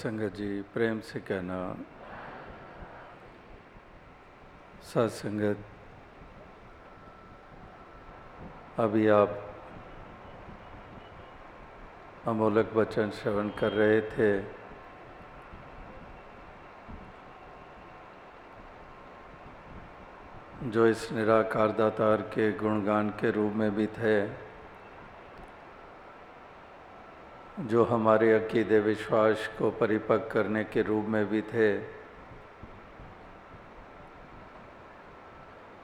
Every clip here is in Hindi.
संगत जी, प्रेम से कहना सत्संगत अभी आप अमोलक वचन श्रवण कर रहे थे। जो इस निराकार दातार के गुणगान के रूप में भी थे जो हमारे अकीदे विश्वास को परिपक्व करने के रूप में भी थे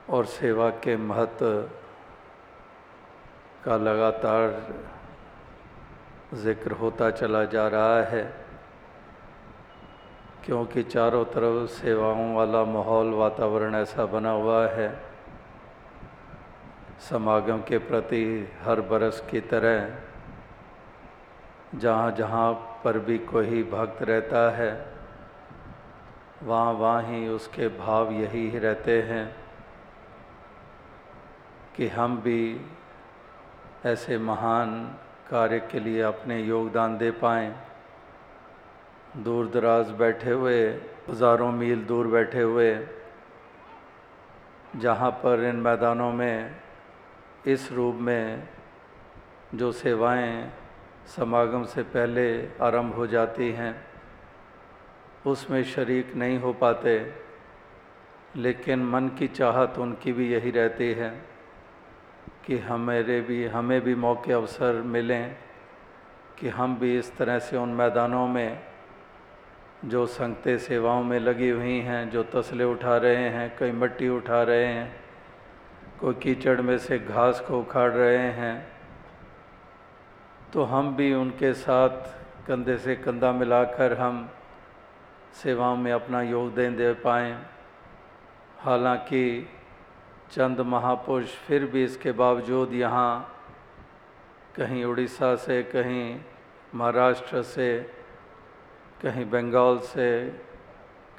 और सेवा के महत्व का लगातार ज़िक्र होता चला जा रहा है, क्योंकि चारों तरफ़ सेवाओं वाला माहौल, वातावरण ऐसा बना हुआ है। समागम के प्रति हर बरस की तरह जहाँ जहाँ पर भी कोई भक्त रहता है, वहाँ वहाँ ही उसके भाव यही ही रहते हैं कि हम भी ऐसे महान कार्य के लिए अपने योगदान दे पाएँ। दूर दराज बैठे हुए, हज़ारों मील दूर बैठे हुए, जहाँ पर इन मैदानों में, इस रूप में जो सेवाएँ समागम से पहले आरंभ हो जाती हैं। उसमें शरीक नहीं हो पाते, लेकिन मन की चाहत उनकी भी यही रहती है कि हमारे भी, हमें भी मौके अवसर मिलें कि हम भी इस तरह से उन मैदानों में, जो संगते सेवाओं में लगी हुई हैं, जो तसले उठा रहे हैं, कई मिट्टी उठा रहे हैं, कोई कीचड़ में से घास को उखाड़ रहे हैं तो हम भी उनके साथ कंधे से कंधा मिलाकर हम सेवाओं में अपना योगदान दे पाएँ। हालाँकि चंद महापुरुष फिर भी इसके बावजूद यहाँ कहीं उड़ीसा से, कहीं महाराष्ट्र से, कहीं बंगाल से,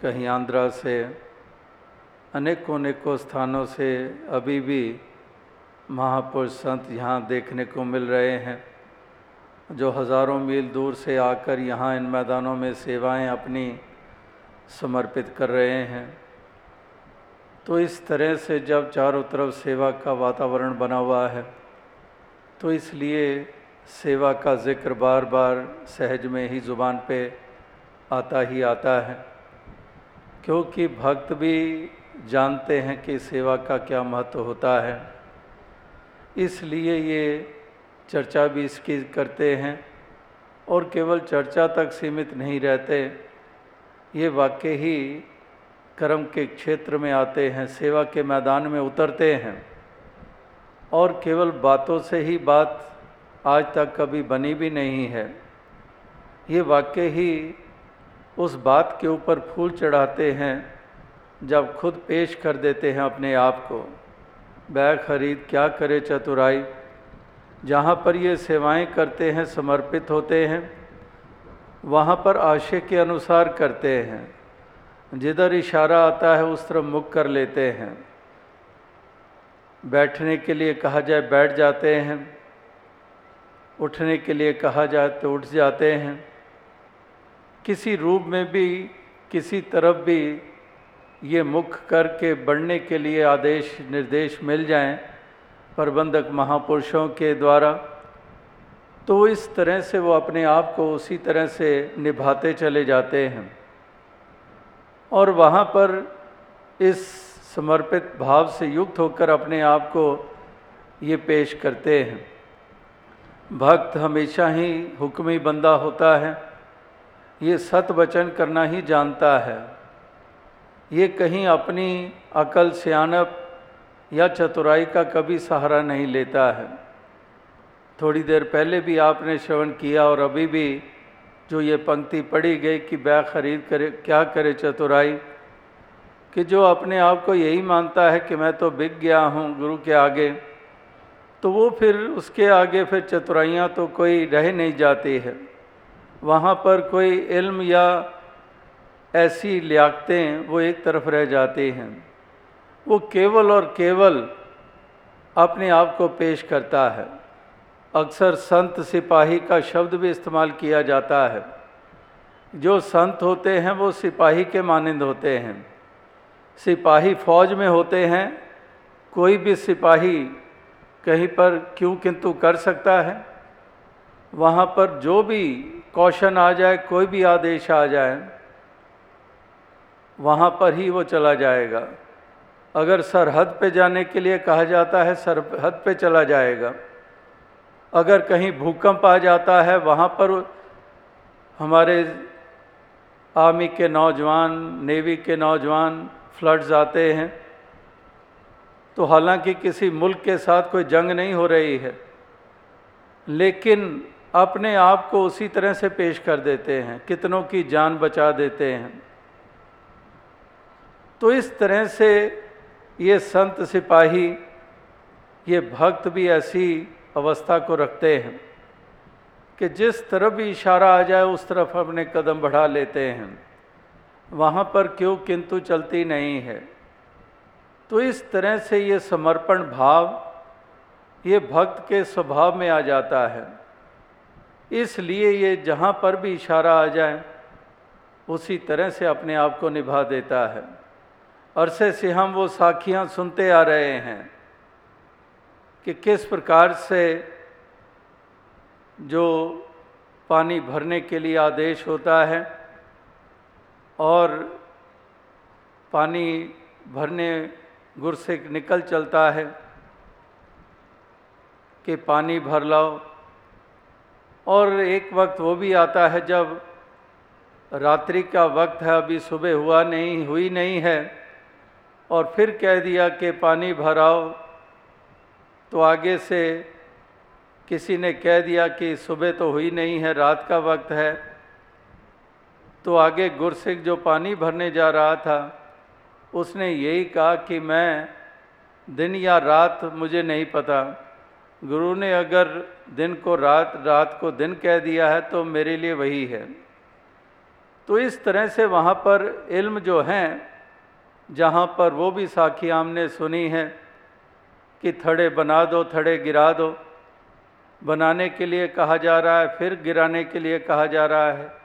कहीं आंध्रा से अनेकों अनेकों स्थानों से अभी भी महापुरुष संत यहाँ देखने को मिल रहे हैं। जो हज़ारों मील दूर से आकर यहाँ इन मैदानों में सेवाएँ अपनी समर्पित कर रहे हैं। तो इस तरह से जब चारों तरफ़ सेवा का वातावरण बना हुआ है तो इसलिए सेवा का ज़िक्र बार बार सहज में ही ज़ुबान पे आता ही आता है। क्योंकि भक्त भी जानते हैं कि सेवा का क्या महत्व होता है। इसलिए ये चर्चा भी इसकी करते हैं और केवल चर्चा तक सीमित नहीं रहते, ये वाक्य ही कर्म के क्षेत्र में आते हैं, सेवा के मैदान में उतरते हैं। और केवल बातों से ही बात आज तक कभी बनी भी नहीं है। ये वाक्य ही उस बात के ऊपर फूल चढ़ाते हैं, जब खुद पेश कर देते हैं अपने आप को। बैग खरीद, क्या करे चतुराई? जहाँ पर ये सेवाएँ करते हैं, समर्पित होते हैं, वहाँ पर आशय के अनुसार करते हैं। जिधर इशारा आता है, उस तरफ़ मुख कर लेते हैं। बैठने के लिए कहा जाए, बैठ जाते हैं। उठने के लिए कहा जाए तो उठ जाते हैं। किसी रूप में भी, किसी तरफ़ भी ये मुख करके बढ़ने के लिए आदेश, निर्देश मिल जाएँ प्रबंधक महापुरुषों के द्वारा तो इस तरह से वो अपने आप को उसी तरह से निभाते चले जाते हैं। और वहाँ पर इस समर्पित भाव से युक्त होकर अपने आप को ये पेश करते हैं। भक्त हमेशा ही हुक्मी बंदा होता है, ये सत वचन करना ही जानता है। ये कहीं अपनी अकल, सियानप या चतुराई का कभी सहारा नहीं लेता है। थोड़ी देर पहले भी आपने श्रवण किया और अभी भी जो ये पंक्ति पढ़ी गई कि बैग खरीद करे, क्या करे चतुराई, कि जो अपने आप को यही मानता है कि मैं तो बिक गया हूँ गुरु के आगे तो वो फिर उसके आगे फिर चतुराइयाँ तो कोई रह नहीं जाती है। वहाँ पर कोई इल्म या ऐसी लियाकतें वो एक तरफ़ रह जाती हैं। वो केवल और केवल अपने आप को पेश करता है। अक्सर संत सिपाही का शब्द भी इस्तेमाल किया जाता है। जो संत होते हैं, वो सिपाही के मानंद होते हैं। सिपाही फौज में होते हैं। कोई भी सिपाही कहीं पर क्यों किंतु कर सकता है। वहाँ पर जो भी कौशन आ जाए, कोई भी आदेश आ जाए, वहाँ पर ही वो चला जाएगा। अगर सरहद पे जाने के लिए कहा जाता है, सरहद पे चला जाएगा। अगर कहीं भूकंप आ जाता है, वहाँ पर हमारे आर्मी के नौजवान, नेवी के नौजवान फ्लड्स आते हैं तो हालाँकि किसी मुल्क के साथ कोई जंग नहीं हो रही है, लेकिन अपने आप को उसी तरह से पेश कर देते हैं, कितनों की जान बचा देते हैं। तो इस तरह से ये संत सिपाही, ये भक्त भी ऐसी अवस्था को रखते हैं कि जिस तरफ़ भी इशारा आ जाए, उस तरफ़ अपने कदम बढ़ा लेते हैं। वहाँ पर क्यों किंतु चलती नहीं है। तो इस तरह से ये समर्पण भाव, ये भक्त के स्वभाव में आ जाता है। इसलिए ये जहाँ पर भी इशारा आ जाए, उसी तरह से अपने आप को निभा देता है। अरसे से हम वो साखियाँ सुनते आ रहे हैं कि किस प्रकार से जो पानी भरने के लिए आदेश होता है और पानी भरने गुर से निकल चलता है कि पानी भर लाओ। और एक वक्त वो भी आता है जब रात्रि का वक्त है, अभी सुबह हुआ नहीं, हुई नहीं है और फिर कह दिया कि पानी भराओ। तो आगे से किसी ने कह दिया कि सुबह तो हुई नहीं है, रात का वक्त है। तो आगे गुरसिख जो पानी भरने जा रहा था, उसने यही कहा कि मैं दिन या रात मुझे नहीं पता। गुरु ने अगर दिन को रात रात को दिन कह दिया है तो मेरे लिए वही है। तो इस तरह से वहाँ पर इल्म जो हैं जहाँ पर वो भी साखी हमने सुनी है कि थड़े बना दो, थड़े गिरा दो। बनाने के लिए कहा जा रहा है, फिर गिराने के लिए कहा जा रहा है।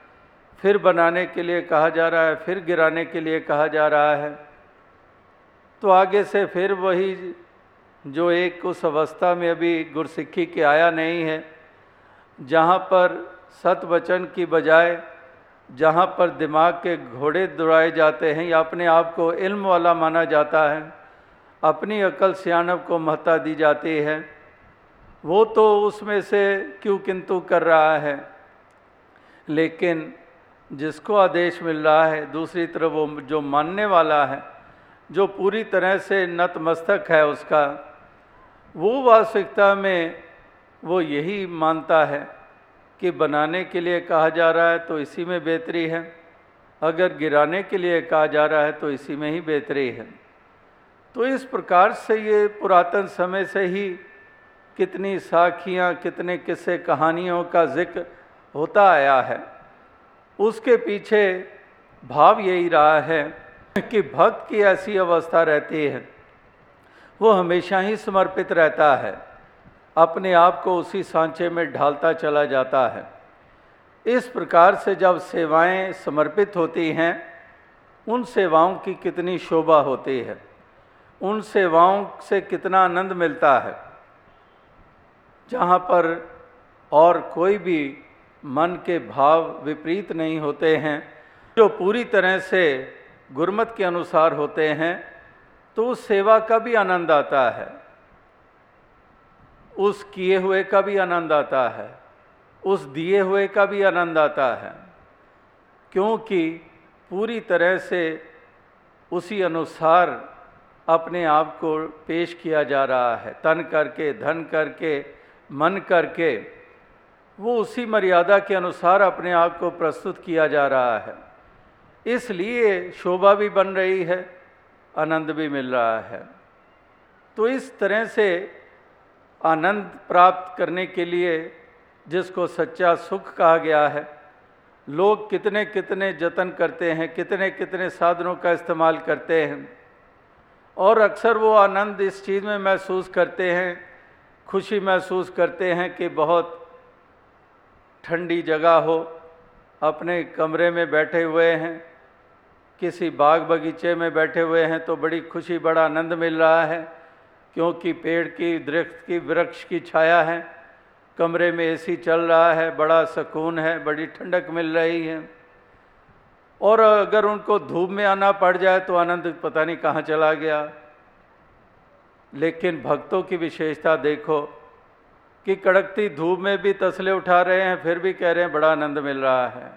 फिर बनाने के लिए कहा जा रहा है, फिर गिराने के लिए कहा जा रहा है। तो आगे से फिर वही जो एक उस अवस्था में अभी गुरसिक्खी के आया नहीं है, जहाँ पर सत वचन की बजाय जहाँ पर दिमाग के घोड़े दौड़ाए जाते हैं, या अपने आप को इल्म वाला माना जाता है, अपनी अकल सियानव को महत्ता दी जाती है। वो तो उसमें से क्यों किंतु कर रहा है। लेकिन जिसको आदेश मिल रहा है, दूसरी तरफ़ वो जो मानने वाला है, जो पूरी तरह से नतमस्तक है उसका, वो वास्तविकता में वो यही मानता है। कि बनाने के लिए कहा जा रहा है तो इसी में बेहतरी है। अगर गिराने के लिए कहा जा रहा है तो इसी में ही बेहतरी है। तो इस प्रकार से ये पुरातन समय से ही कितनी साखियाँ, कितने किस्से, कहानियों का ज़िक्र होता आया है। उसके पीछे भाव यही रहा है कि भक्त की ऐसी अवस्था रहती है। वो हमेशा ही समर्पित रहता है। अपने आप को उसी सांचे में ढालता चला जाता है। इस प्रकार से जब सेवाएँ समर्पित होती हैं, उन सेवाओं की कितनी शोभा होती है, उन सेवाओं से कितना आनंद मिलता है, जहाँ पर और कोई भी मन के भाव विपरीत नहीं होते हैं, जो पूरी तरह से गुरमत के अनुसार होते हैं तो उस सेवा का भी आनंद आता है। उस किए हुए का भी आनंद आता है, उस दिए हुए का भी आनंद आता है, क्योंकि पूरी तरह से उसी अनुसार अपने आप को पेश किया जा रहा है। तन करके, धन करके, मन करके, वो उसी मर्यादा के अनुसार अपने आप को प्रस्तुत किया जा रहा है। इसलिए शोभा भी बन रही है, आनंद भी मिल रहा है। तो इस तरह से आनंद प्राप्त करने के लिए जिसको सच्चा सुख कहा गया है। लोग कितने कितने जतन करते हैं, कितने कितने साधनों का इस्तेमाल करते हैं। और अक्सर वो आनंद इस चीज़ में महसूस करते हैं, खुशी महसूस करते हैं कि बहुत ठंडी जगह हो, अपने कमरे में बैठे हुए हैं, किसी बाग बगीचे में बैठे हुए हैं तो बड़ी खुशी, बड़ा आनंद मिल रहा है। क्योंकि पेड़ की दरख्त की, वृक्ष की छाया है। कमरे में एसी चल रहा है, बड़ा सुकून है, बड़ी ठंडक मिल रही है। और अगर उनको धूप में आना पड़ जाए तो आनंद पता नहीं कहाँ चला गया। लेकिन भक्तों की विशेषता देखो कि कड़कती धूप में भी तसले उठा रहे हैं, फिर भी कह रहे हैं, बड़ा आनंद मिल रहा है।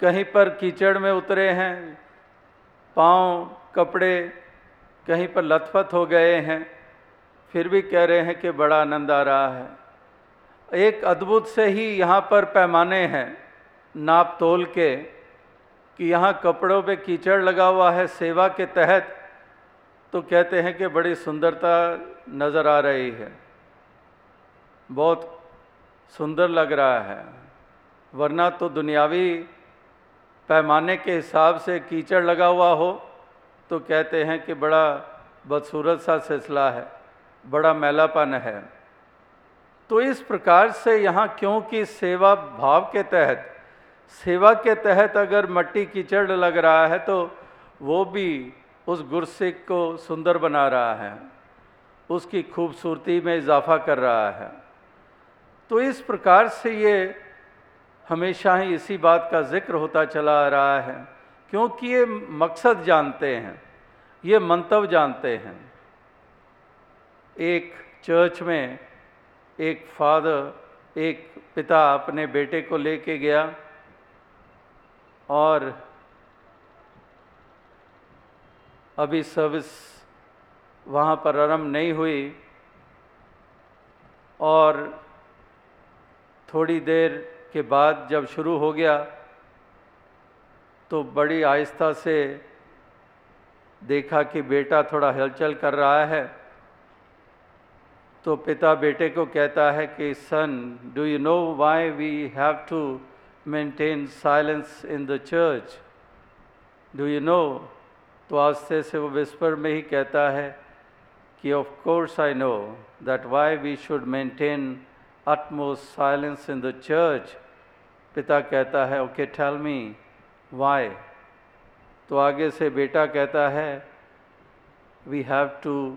कहीं पर कीचड़ में उतरे हैं, पाँव, कपड़े कहीं पर लथपथ हो गए हैं, फिर भी कह रहे हैं कि बड़ा आनंद आ रहा है। एक अद्भुत से ही यहाँ पर पैमाने हैं, नाप तोल के, कि यहाँ कपड़ों पे कीचड़ लगा हुआ है सेवा के तहत तो कहते हैं कि बड़ी सुंदरता नज़र आ रही है। बहुत सुंदर लग रहा है, वरना तो दुनियावी पैमाने के हिसाब से कीचड़ लगा हुआ हो तो कहते हैं कि बड़ा बदसूरत सा सिलसिला है, बड़ा मैलापन है। तो इस प्रकार से यहाँ क्योंकि सेवा भाव के तहत, सेवा के तहत अगर मट्टी कीचड़ लग रहा है तो वो भी उस गुरसिक को सुंदर बना रहा है, उसकी खूबसूरती में इजाफा कर रहा है। तो इस प्रकार से ये हमेशा ही इसी बात का ज़िक्र होता चला आ रहा है क्योंकि ये मकसद जानते हैं, ये मंतव जानते हैं। एक चर्च में एक फादर, एक पिता अपने बेटे को लेके गया और अभी सर्विस वहाँ पर आरंभ नहीं हुई और थोड़ी देर के बाद जब शुरू हो गया तो बड़ी आहिस्ता से देखा कि बेटा थोड़ा हलचल कर रहा है। तो पिता बेटे को कहता है कि, son, do you know why we have to maintain silence in the church? Do you know? तो आस्ते से वो विस्पर में ही कहता है कि, of course I know that why we should maintain utmost silence in the church. पिता कहता है, ओके, टेल मी वाई तो आगे से बेटा कहता है we have to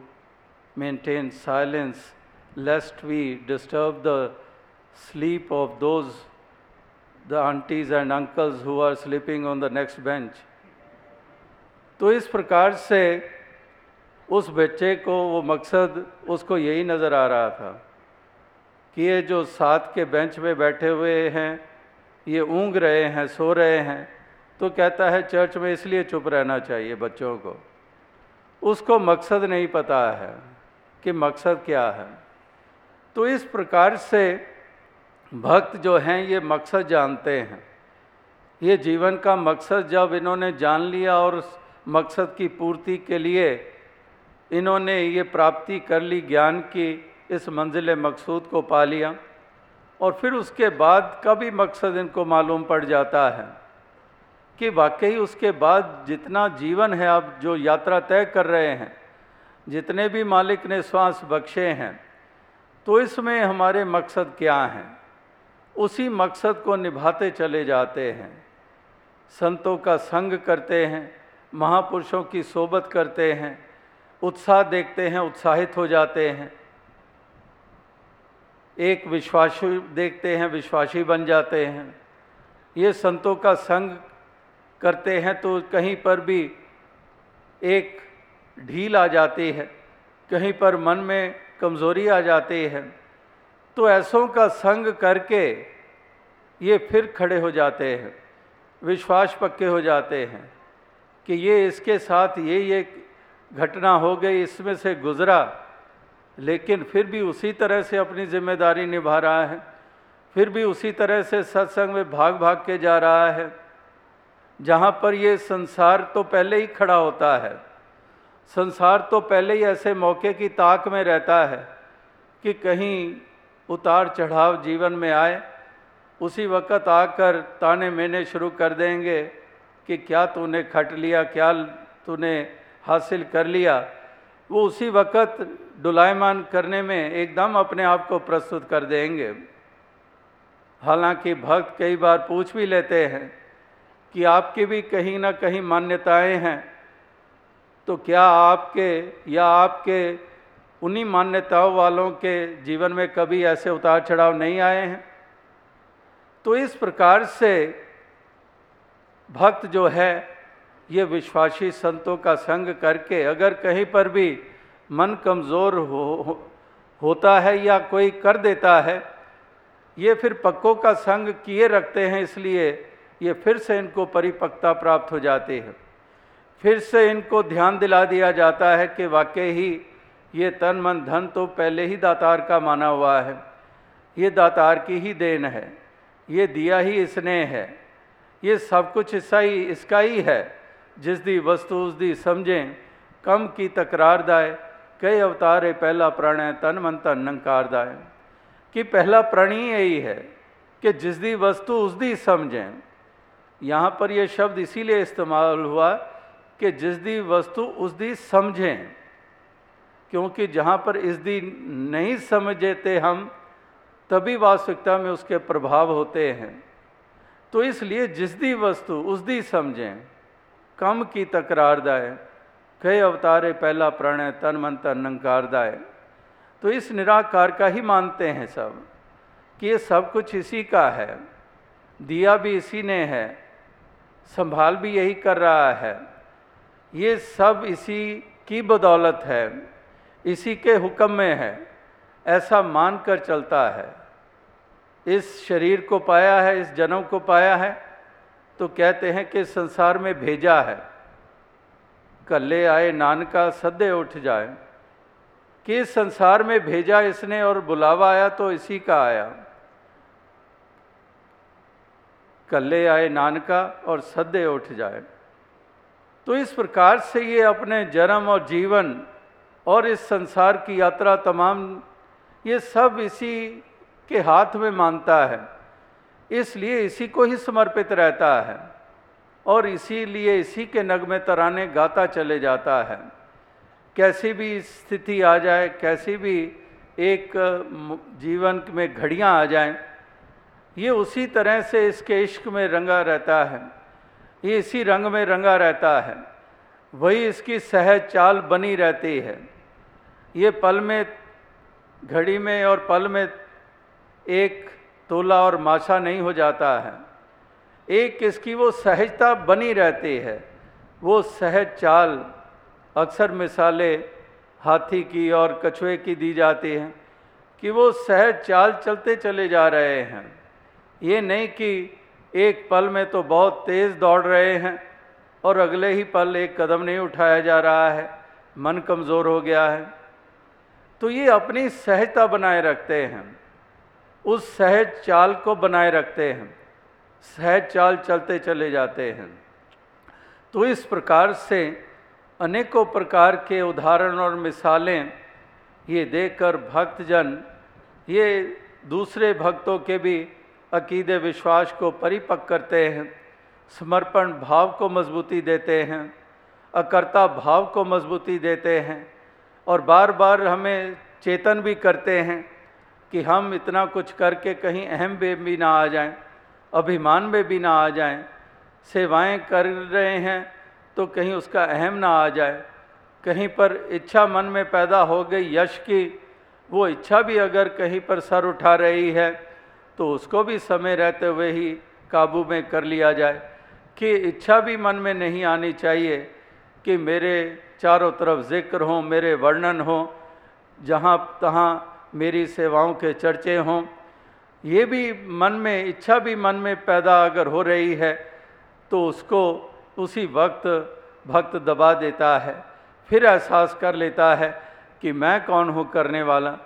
maintain silence lest we disturb the sleep of those the aunties and uncles who are sleeping on the next bench तो इस प्रकार से उस बच्चे को, वो मकसद उसको यही नज़र आ रहा था कि ये जो साथ के बेंच में बैठे हुए हैं, ये ऊँग रहे हैं, सो रहे हैं तो कहता है, चर्च में इसलिए चुप रहना चाहिए बच्चों को। उसको मकसद नहीं पता है कि मकसद क्या है। तो इस प्रकार से भक्त जो हैं, ये मकसद जानते हैं। ये जीवन का मकसद जब इन्होंने जान लिया और उस मकसद की पूर्ति के लिए इन्होंने ये प्राप्ति कर ली, ज्ञान की, इस मंजिल मकसूद को पा लिया और फिर उसके बाद का भी मकसद इनको मालूम पड़ जाता है। कि वाकई उसके बाद जितना जीवन है अब जो यात्रा तय कर रहे हैं, जितने भी मालिक ने श्वास बख्शे हैं तो इसमें हमारे मकसद क्या हैं? उसी मकसद को निभाते चले जाते हैं। संतों का संग करते हैं, महापुरुषों की सोबत करते हैं, उत्साह देखते हैं, उत्साहित हो जाते हैं। एक विश्वासी देखते हैं, विश्वासी बन जाते हैं। ये संतों का संग करते हैं तो कहीं पर भी एक ढील आ जाती है, कहीं पर मन में कमज़ोरी आ जाती है तो ऐसों का संग करके ये फिर खड़े हो जाते हैं, विश्वास पक्के हो जाते हैं कि ये इसके साथ ये ये घटना हो गई, इसमें से गुज़रा, लेकिन फिर भी उसी तरह से अपनी ज़िम्मेदारी निभा रहा है, फिर भी उसी तरह से सत्संग में भाग भाग के जा रहा है। जहाँ पर ये संसार तो पहले ही खड़ा होता है, संसार तो पहले ही ऐसे मौके की ताक में रहता है कि कहीं उतार चढ़ाव जीवन में आए, उसी वक़्त आकर ताने मेने शुरू कर देंगे कि क्या तूने खट लिया, क्या तूने हासिल कर लिया। वो उसी वक़्त डुलायमान करने में एकदम अपने आप को प्रस्तुत कर देंगे। हालाँकि भक्त कई बार पूछ भी लेते हैं कि आपकी भी कहीं ना कहीं मान्यताएँ हैं तो क्या आपके या आपके उन्हीं मान्यताओं वालों के जीवन में कभी ऐसे उतार चढ़ाव नहीं आए हैं? तो इस प्रकार से भक्त जो है ये विश्वासी संतों का संग करके अगर कहीं पर भी मन कमज़ोर हो, हो होता है या कोई कर देता है ये फिर पक्कों का संग किए रखते हैं इसलिए ये फिर से इनको परिपक्वता प्राप्त हो जाती है। फिर से इनको ध्यान दिला दिया जाता है कि वाकई ही ये तन मन धन तो पहले ही दातार का माना हुआ है। ये दातार की ही देन है। ये दिया ही इसने है। ये सब कुछ इसका ही इसका ही है। जिस दी वस्तु, उस दी समझें, कम की तकरार दाए, कई अवतार है पहला प्रण है, तन मन तन नंकार दाए। कि पहला प्रण ही यही है कि जिस दी वस्तु, उस दी समझें। यहाँ पर यह शब्द इसीलिए इस्तेमाल हुआ कि जिस दी वस्तु उस दी समझें, क्योंकि जहाँ पर इस दी नहीं समझते हम, तभी वास्तविकता में उसके प्रभाव होते हैं। तो इसलिए जिस दी वस्तु उस दी समझें, कम की तकरार दाए कई अवतारे पहला प्रणय तन मन तन नंकारदाय तो इस निराकार का ही मानते हैं सब, कि ये सब कुछ इसी का है, दिया भी इसी ने है संभाल भी यही कर रहा है। ये सब इसी की बदौलत है, इसी के हुक्म में है, ऐसा मान कर चलता है। इस शरीर को पाया है, इस जन्म को पाया है तो कहते हैं कि संसार में भेजा है। कल्ले आए, नानका सदे उठ जाए। कि संसार में भेजा इसने और बुलावा आया तो इसी का आया। कल्ले आए नानका और सदे उठ जाए। तो इस प्रकार से ये अपने जन्म और जीवन और इस संसार की यात्रा तमाम ये सब इसी के हाथ में मानता है। इसलिए इसी को ही समर्पित रहता है और इसीलिए इसी के नगमे तराने गाता चले जाता है। कैसी भी स्थिति आ जाए, कैसी भी एक जीवन में घड़ियाँ आ जाएँ ये उसी तरह से इसके इश्क में रंगा रहता है। ये इसी रंग में रंगा रहता है। वही इसकी सहज चाल बनी रहती है। ये पल में, घड़ी में और पल में एक तोला और माछा नहीं हो जाता है। एक इसकी वो सहजता बनी रहती है। वो सहज चाल अक्सर मिसालें हाथी की और कछुए की दी जाती हैं कि वो सहज चाल चलते चले जा रहे हैं। ये नहीं कि एक पल में तो बहुत तेज़ दौड़ रहे हैं और अगले ही पल एक कदम नहीं उठाया जा रहा है। मन कमज़ोर हो गया है। तो ये अपनी सहजता बनाए रखते हैं। उस सहज चाल को बनाए रखते हैं। सहज चाल चलते चले जाते हैं। तो इस प्रकार से अनेकों प्रकार के उदाहरण और मिसालें ये देखकर भक्तजन, ये दूसरे भक्तों के भी अकीदे विश्वास को परिपक्व करते हैं समर्पण भाव को मजबूती देते हैं अकर्ता भाव को मजबूती देते हैं और बार बार हमें चेतन भी करते हैं कि हम इतना कुछ करके कहीं अहम में भी ना आ जाएँ, अभिमान में भी ना आ जाएँ, सेवाएँ कर रहे हैं तो कहीं उसका अहम ना आ जाए। कहीं पर इच्छा मन में पैदा हो गई यश की वो इच्छा भी अगर कहीं पर सर उठा रही है तो उसको भी समय रहते हुए ही काबू में कर लिया जाए कि इच्छा भी मन में नहीं आनी चाहिए कि मेरे चारों तरफ़ ज़िक्र हों, मेरे वर्णन हों, जहाँ तहाँ मेरी सेवाओं के चर्चे हों। ये भी मन में, इच्छा भी मन में पैदा अगर हो रही है तो उसको उसी वक्त भक्त दबा देता है, फिर एहसास कर लेता है कि मैं कौन हूँ करने वाला।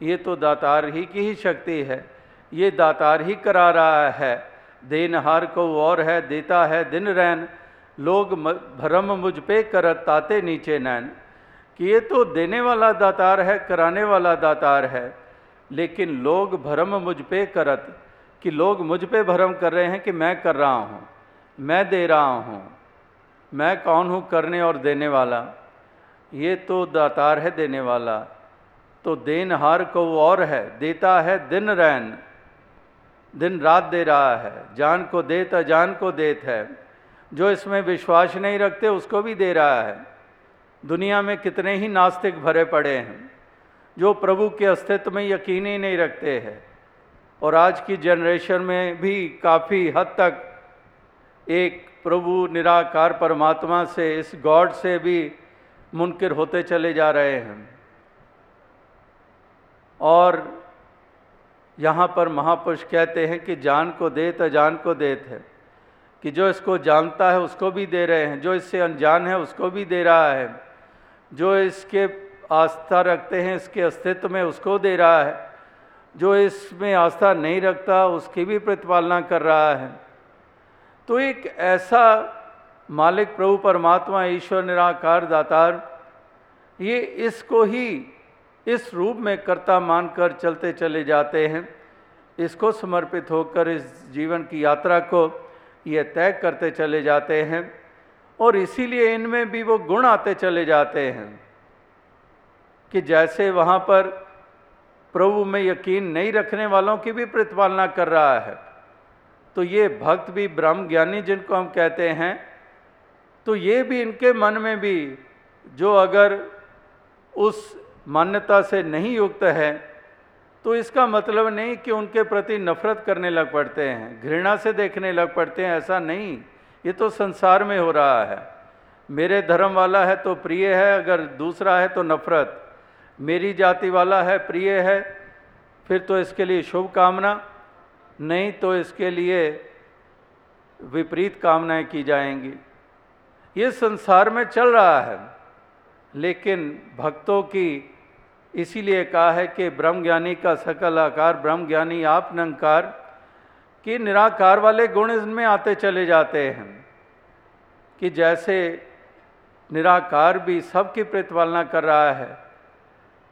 ये तो दातार ही की ही शक्ति है। ये दातार ही करा रहा है। देनहार को और है, देता है दिन रैन। लोग भरम मुझ पे करत ताते नीचे नैन। कि ये तो देने वाला दातार है, कराने वाला दातार है। लेकिन लोग भरम मुझ पे करत, कि लोग मुझ पे भरम कर रहे हैं कि मैं कर रहा हूँ, मैं दे रहा हूँ, मैं कौन हूँ करने और देने वाला? ये तो दातार है देने वाला। तो देनहार को और है, देता है दिन रैन। दिन रात दे रहा है। जान को देत अजान को देत है। जो इसमें विश्वास नहीं रखते, उसको भी दे रहा है। दुनिया में कितने ही नास्तिक भरे पड़े हैं, जो प्रभु के अस्तित्व में यकीन ही नहीं रखते हैं। और आज की जनरेशन में भी काफ़ी हद तक एक प्रभु निराकार परमात्मा से, इस गॉड से भी मुनकर होते चले जा रहे हैं। और यहाँ पर महापुरुष कहते हैं कि जान को देत अजान को देत है कि जो इसको जानता है उसको भी दे रहे हैं, जो इससे अनजान है उसको भी दे रहा है, जो इसके आस्था रखते हैं इसके अस्तित्व में उसको दे रहा है, जो इसमें आस्था नहीं रखता उसकी भी प्रतिपालना कर रहा है। तो एक ऐसा मालिक प्रभु परमात्मा ईश्वर निराकार दातार, ये इसको ही इस रूप में कर्ता मानकर चलते चले जाते हैं। इसको समर्पित होकर इस जीवन की यात्रा को ये तय करते चले जाते हैं और इसीलिए इनमें भी वो गुण आते चले जाते हैं कि जैसे वहाँ पर प्रभु में यकीन नहीं रखने वालों की भी प्रतिपालना कर रहा है तो ये भक्त भी, ब्रह्म ज्ञानी जिनको हम कहते हैं तो ये भी इनके मन में भी, जो अगर उस मान्यता से नहीं युक्त है तो इसका मतलब नहीं कि उनके प्रति नफरत करने लग पड़ते हैं, घृणा से देखने लग पड़ते हैं, ऐसा नहीं। ये तो संसार में हो रहा है। मेरे धर्म वाला है तो प्रिय है, अगर दूसरा है तो नफरत। मेरी जाति वाला है प्रिय है, फिर तो इसके लिए शुभ कामना नहीं तो इसके लिए विपरीत कामनाएँ की जाएँगी। ये संसार में चल रहा है। लेकिन भक्तों की इसीलिए कहा है कि ब्रह्म ज्ञानी का सकल आकार ब्रह्म ज्ञानी आप नंकार कि निराकार वाले गुण इनमें आते चले जाते हैं, कि जैसे निराकार भी सबकी प्रतिपालना कर रहा है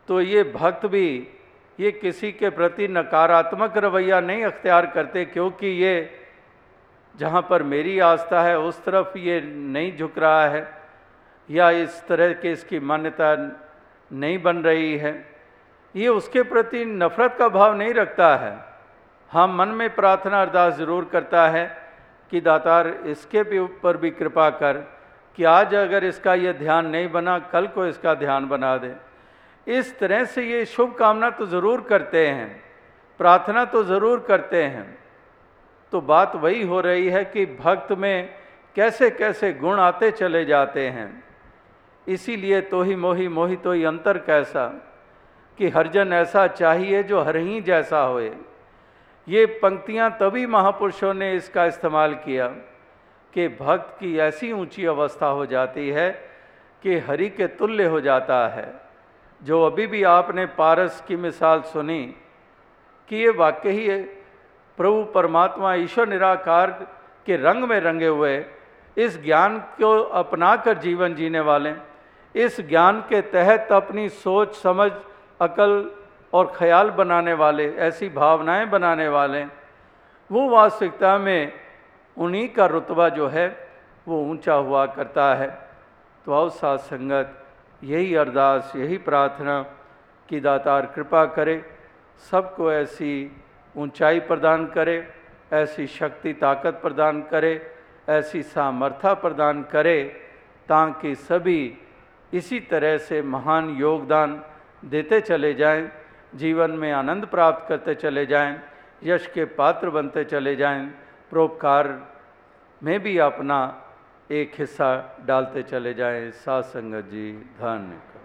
तो ये भक्त भी ये किसी के प्रति नकारात्मक रवैया नहीं अख्तियार करते, क्योंकि ये जहाँ पर मेरी आस्था है, उस तरफ़ ये नहीं झुक रहा है। या इस तरह के इसकी मान्यता नहीं बन रही है, ये उसके प्रति नफरत का भाव नहीं रखता है। हाँ मन में प्रार्थना अरदास ज़रूर करता है कि दातार इसके भी ऊपर भी कृपा कर कि आज अगर इसका यह ध्यान नहीं बना, कल को इसका ध्यान बना दे। इस तरह से ये शुभ कामना तो ज़रूर करते हैं, प्रार्थना तो ज़रूर करते हैं। तो बात वही हो रही है कि भक्त में कैसे कैसे गुण आते चले जाते हैं। इसीलिए तो ही मोही मोही तो ही अंतर कैसा कि हरजन ऐसा चाहिए जो हर ही जैसा होए। ये पंक्तियाँ तभी महापुरुषों ने इसका इस्तेमाल किया कि भक्त की ऐसी ऊँची अवस्था हो जाती है कि हरि के तुल्य हो जाता है। जो अभी भी आपने पारस की मिसाल सुनी कि ये वाकई ही, प्रभु परमात्मा ईश्वर निराकार के रंग में रंगे हुए, इस ज्ञान को अपनाकर जीवन जीने वाले। इस ज्ञान के तहत अपनी सोच, समझ, अकल और ख्याल बनाने वाले, ऐसी भावनाएँ बनाने वाले, वो वास्तविकता में उन्हीं का रुतबा जो है, वो ऊँचा हुआ करता है। तो आओ संगत, यही अरदास, यही प्रार्थना कि दातार कृपा करे, सबको ऐसी ऊंचाई प्रदान करे, ऐसी शक्ति, ताकत प्रदान करे, ऐसी सामर्थ्य प्रदान करे, ताकि सभी इसी तरह से महान योगदान देते चले जाएँ, जीवन में आनंद प्राप्त करते चले जाएँ, यश के पात्र बनते चले जाएँ, परोपकार में भी अपना एक हिस्सा डालते चले जाएँ। सात संगत जी धन्य